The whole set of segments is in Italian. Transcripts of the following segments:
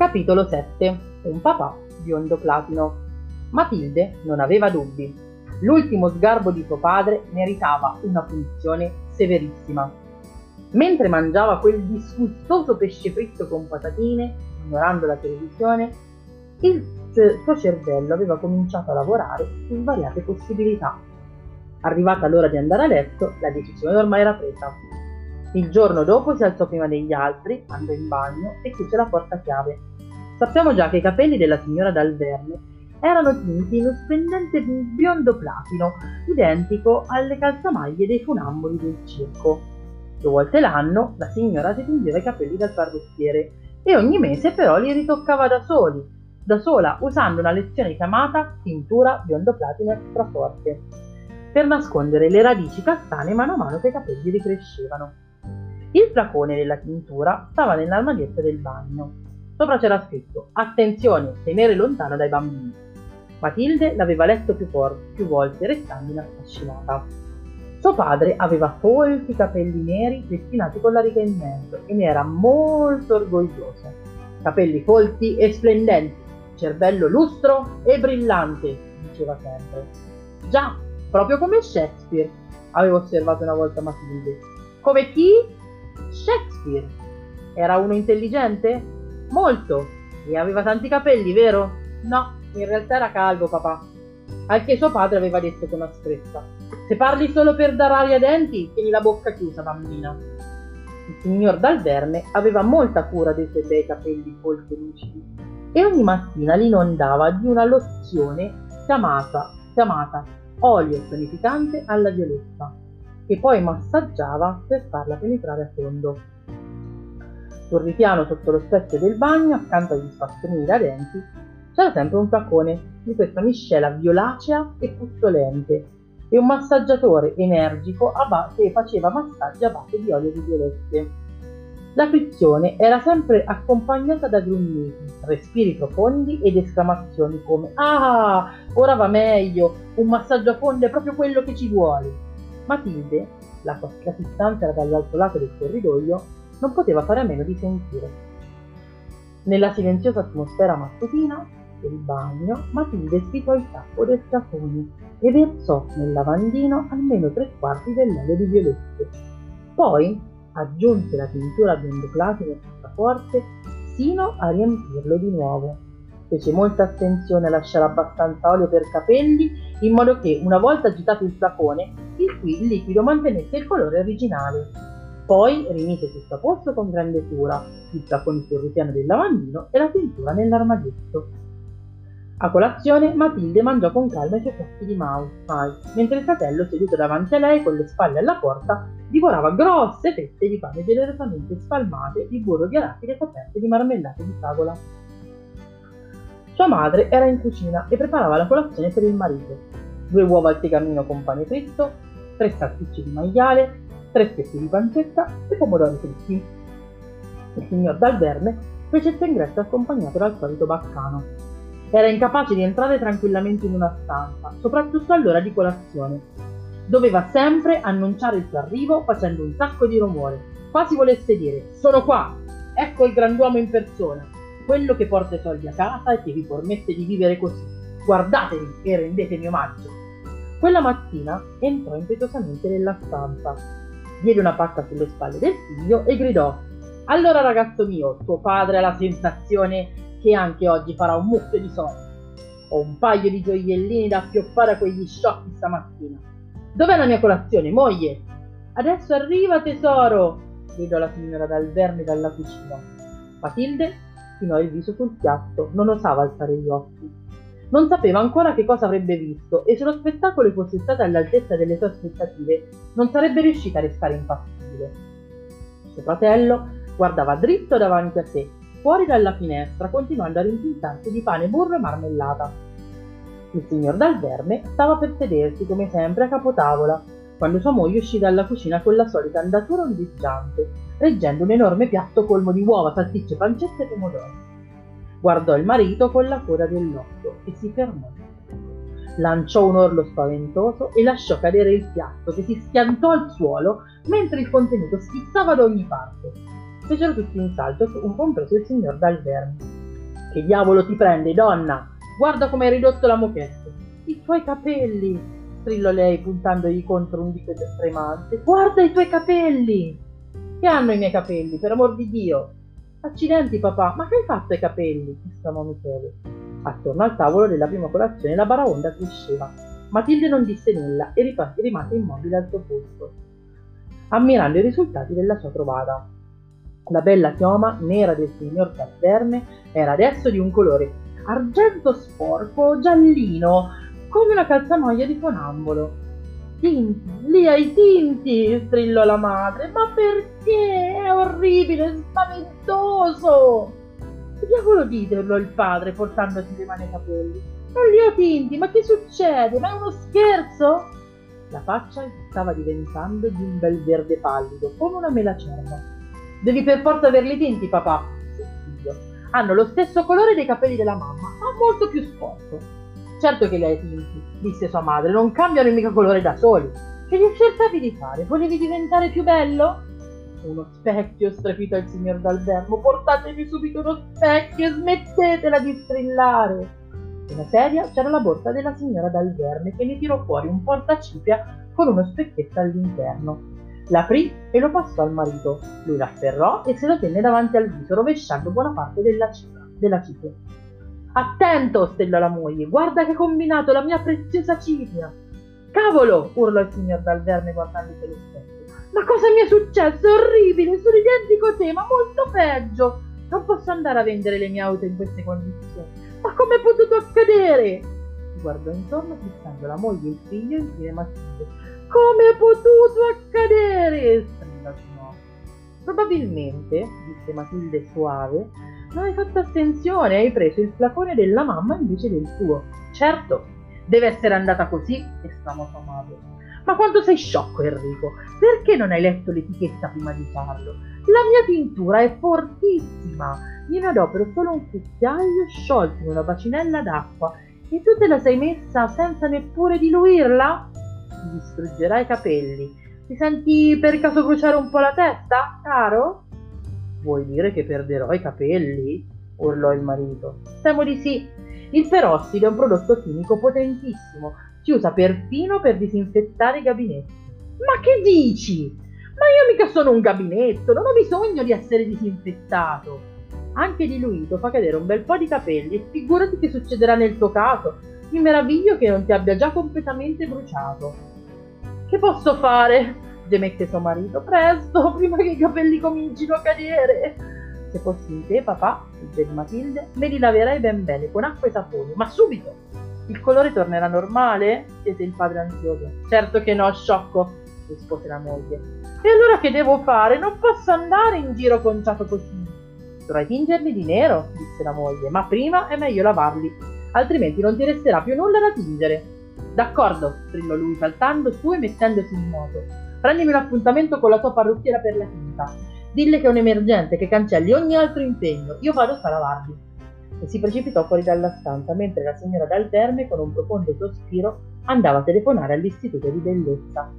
Capitolo 7 Un papà biondo platino. Matilde non aveva dubbi. L'ultimo sgarbo di suo padre meritava una punizione severissima. Mentre mangiava quel disgustoso pesce fritto con patatine, ignorando la televisione, il suo cervello aveva cominciato a lavorare su svariate possibilità. Arrivata l'ora di andare a letto, la decisione ormai era presa. Il giorno dopo si alzò prima degli altri, andò in bagno e chiuse la porta chiave. Sappiamo già che i capelli della signora D'Alverne erano tinti in uno splendente biondo platino, identico alle calzamaglie dei funamboli del circo. Due volte l'anno la signora si tingeva i capelli dal parrucchiere e ogni mese però li ritoccava da soli, da sola, usando una lezione chiamata tintura biondo platino extra forte, per nascondere le radici castane mano a mano che i capelli ricrescevano. Il flacone della tintura stava nell'armadietto del bagno Sopra c'era scritto Attenzione, tenere lontano dai bambini. Matilde l'aveva letto più, por- più volte, restando affascinata. Suo padre aveva folti capelli neri pettinati con la riga in mezzo e ne era molto orgoglioso. Capelli folti e splendenti, cervello lustro e brillante, diceva sempre. Già, proprio come Shakespeare, aveva osservato una volta Matilde. Come chi? Shakespeare. Era uno intelligente? Molto. E aveva tanti capelli, vero? No, in realtà era calvo, papà. Al che suo padre aveva detto con asprezza. Se parli solo per dar aria ai denti, tieni la bocca chiusa, bambina. Il signor Dalverne aveva molta cura dei suoi bei capelli folti e lucidi e ogni mattina li inondava di una lozione chiamata, chiamata olio tonificante alla violetta, che poi massaggiava per farla penetrare a fondo. Sul ripiano sotto lo specchio del bagno, accanto agli spazzolini da denti, c'era sempre un flacone di questa miscela violacea e puzzolente e un massaggiatore energico che faceva massaggi a base di olio di violette. La frizione era sempre accompagnata da grugniti, respiri profondi ed esclamazioni come Ah, ora va meglio, un massaggio a fondo è proprio quello che ci vuole. Matilde, la, la era dall'altro lato del corridoio, non poteva fare a meno di sentire. Nella silenziosa atmosfera mattutina del bagno, Matilde sfitò il tappo del flacone e versò nel lavandino almeno tre quarti dell'olio di violette. Poi aggiunse la tintura biondo platino forte sino a riempirlo di nuovo. Fece molta attenzione a lasciare abbastanza olio per capelli in modo che, una volta agitato il flacone, il liquido mantenesse il colore originale poi rimise tutto a posto con grande cura, il flacone sul ripiano del lavandino e la tintura nell'armadietto. A colazione Matilde mangiò con calma i suoi piatti di mouse, mentre il fratello, seduto davanti a lei con le spalle alla porta, divorava grosse fette di pane generosamente spalmate di burro di arachide coperte di marmellate di fragola. Sua madre era in cucina e preparava la colazione per il marito. Due uova al tegamino con pane fritto, tre salsicce di maiale, tre specchi di pancetta e pomodori fritti. Il signor Dalverne fece il ingresso accompagnato dal solito baccano. Era incapace di entrare tranquillamente in una stanza, soprattutto all'ora di colazione. Doveva sempre annunciare il suo arrivo facendo un sacco di rumore, quasi volesse dire Sono qua! Ecco il grand'uomo in persona, quello che porta i soldi a casa e che vi permette di vivere così. Guardatevi e rendetemi omaggio. Quella mattina entrò impetuosamente nella stanza, diede una pacca sulle spalle del figlio e gridò Allora ragazzo mio, tuo padre ha la sensazione che anche oggi farà un mucchio di soldi. Ho un paio di gioiellini da appioppare a quegli sciocchi stamattina. Dov'è la mia colazione, moglie? Adesso arriva, tesoro! gridò la signora dal verme dalla cucina. Matilde chinò il viso sul piatto, non osava alzare gli occhi. Non sapeva ancora che cosa avrebbe visto e se lo spettacolo fosse stato all'altezza delle sue aspettative non sarebbe riuscita a restare impassibile. Suo fratello guardava dritto davanti a sé, fuori dalla finestra, continuando a rimpintarsi di pane, burro e marmellata. Il signor Dalverme stava per sedersi come sempre a capotavola, quando sua moglie uscì dalla cucina con la solita andatura ondeggiante, reggendo un enorme piatto colmo di uova, salsicce, pancette e pomodori. Guardò il marito con la coda dell'occhio e si fermò. Lanciò un orlo spaventoso e lasciò cadere il piatto che si schiantò al suolo mentre il contenuto schizzava da ogni parte. Fecero tutti in salto, un compreso il signor Dalverne. Che diavolo ti prende, donna? Guarda come hai ridotto la moquette. I tuoi capelli, strillò lei puntandogli contro un dito tremante. Guarda i tuoi capelli! Che hanno i miei capelli, per amor di Dio? Accidenti papà, ma che hai fatto ai capelli? esclamò Michele. Attorno al tavolo della prima colazione la baraonda cresceva. Matilde non disse nulla e rimase immobile al suo posto, ammirando i risultati della sua trovata. La bella chioma nera del signor Casserme era adesso di un colore argento sporco giallino, come una calzamaglia di fonambolo. Tinti, lì ai tinti, strillò la madre. Ma perché? È orribile, spaventoso! Che diavolo dite, urlò il padre, portandosi le mani ai capelli. Non li ho tinti, ma che succede? Ma è uno scherzo? La faccia stava diventando di un bel verde pallido, come una melacerba. Devi per forza averli tinti, papà. Sì, figlio. Hanno lo stesso colore dei capelli della mamma, ma molto più sporco. Certo che li hai tinti, disse sua madre, non cambiano mica colore da soli. Che gli cercavi di fare? Volevi diventare più bello? Uno specchio, strepitò il signor Dalvermo. Portatemi subito uno specchio e smettetela di strillare. Nella sedia c'era la borsa della signora Dalverme che ne tirò fuori un portacipia con uno specchietto all'interno. L'aprì e lo passò al marito. Lui l'afferrò e se lo tenne davanti al viso, rovesciando buona parte della cipria. Della cipria. Attento, stellò la moglie, guarda che combinato la mia preziosa cipria. Cavolo, urlò il signor Dalverne guardandosi allo specchio. Ma cosa mi è successo? È orribile, sono identico a te, ma molto peggio. Non posso andare a vendere le mie auto in queste condizioni. Ma come è potuto accadere? Si guardò intorno fissando la moglie e il figlio in infine Matilde. Come è potuto accadere? strillò nuovo. Probabilmente, disse Matilde suave, non hai fatto attenzione, hai preso il flacone della mamma invece del tuo. Certo, deve essere andata così, esclamò sua madre. Ma quanto sei sciocco, Enrico? Perché non hai letto l'etichetta prima di farlo? La mia tintura è fortissima. Gliene adopero solo un cucchiaio sciolto in una bacinella d'acqua e tu te la sei messa senza neppure diluirla? Ti distruggerai i capelli. Ti senti per caso bruciare un po' la testa, caro? Vuoi dire che perderò i capelli? urlò il marito. Temo di sì. Il perossido è un prodotto chimico potentissimo. Si usa perfino per disinfettare i gabinetti. Ma che dici? Ma io mica sono un gabinetto, non ho bisogno di essere disinfettato. Anche diluito fa cadere un bel po' di capelli e figurati che succederà nel tuo caso. Mi meraviglio che non ti abbia già completamente bruciato. Che posso fare? Gemette suo marito. Presto, prima che i capelli comincino a cadere. Se fossi in te, papà, disse Matilde, me li laverai ben bene con acqua e sapone, ma subito. Il colore tornerà normale? chiese il padre ansioso. Certo che no, sciocco, rispose la moglie. E allora che devo fare? Non posso andare in giro conciato così. Dovrai tingerli di nero, disse la moglie, ma prima è meglio lavarli, altrimenti non ti resterà più nulla da tingere. D'accordo, strillò lui saltando su e mettendosi in moto. Prendimi un appuntamento con la tua parrucchiera per la tinta. Dille che è un emergente, che cancelli ogni altro impegno. Io vado a lavarli. E si precipitò fuori dalla stanza mentre la signora Dal Terme, con un profondo sospiro, andava a telefonare all'istituto di bellezza.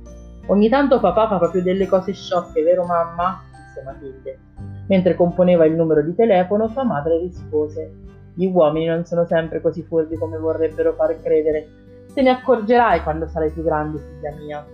Ogni tanto papà fa proprio delle cose sciocche, vero mamma? disse Matilde. Mentre componeva il numero di telefono, sua madre rispose: Gli uomini non sono sempre così furbi come vorrebbero far credere. Te ne accorgerai quando sarai più grande, figlia mia.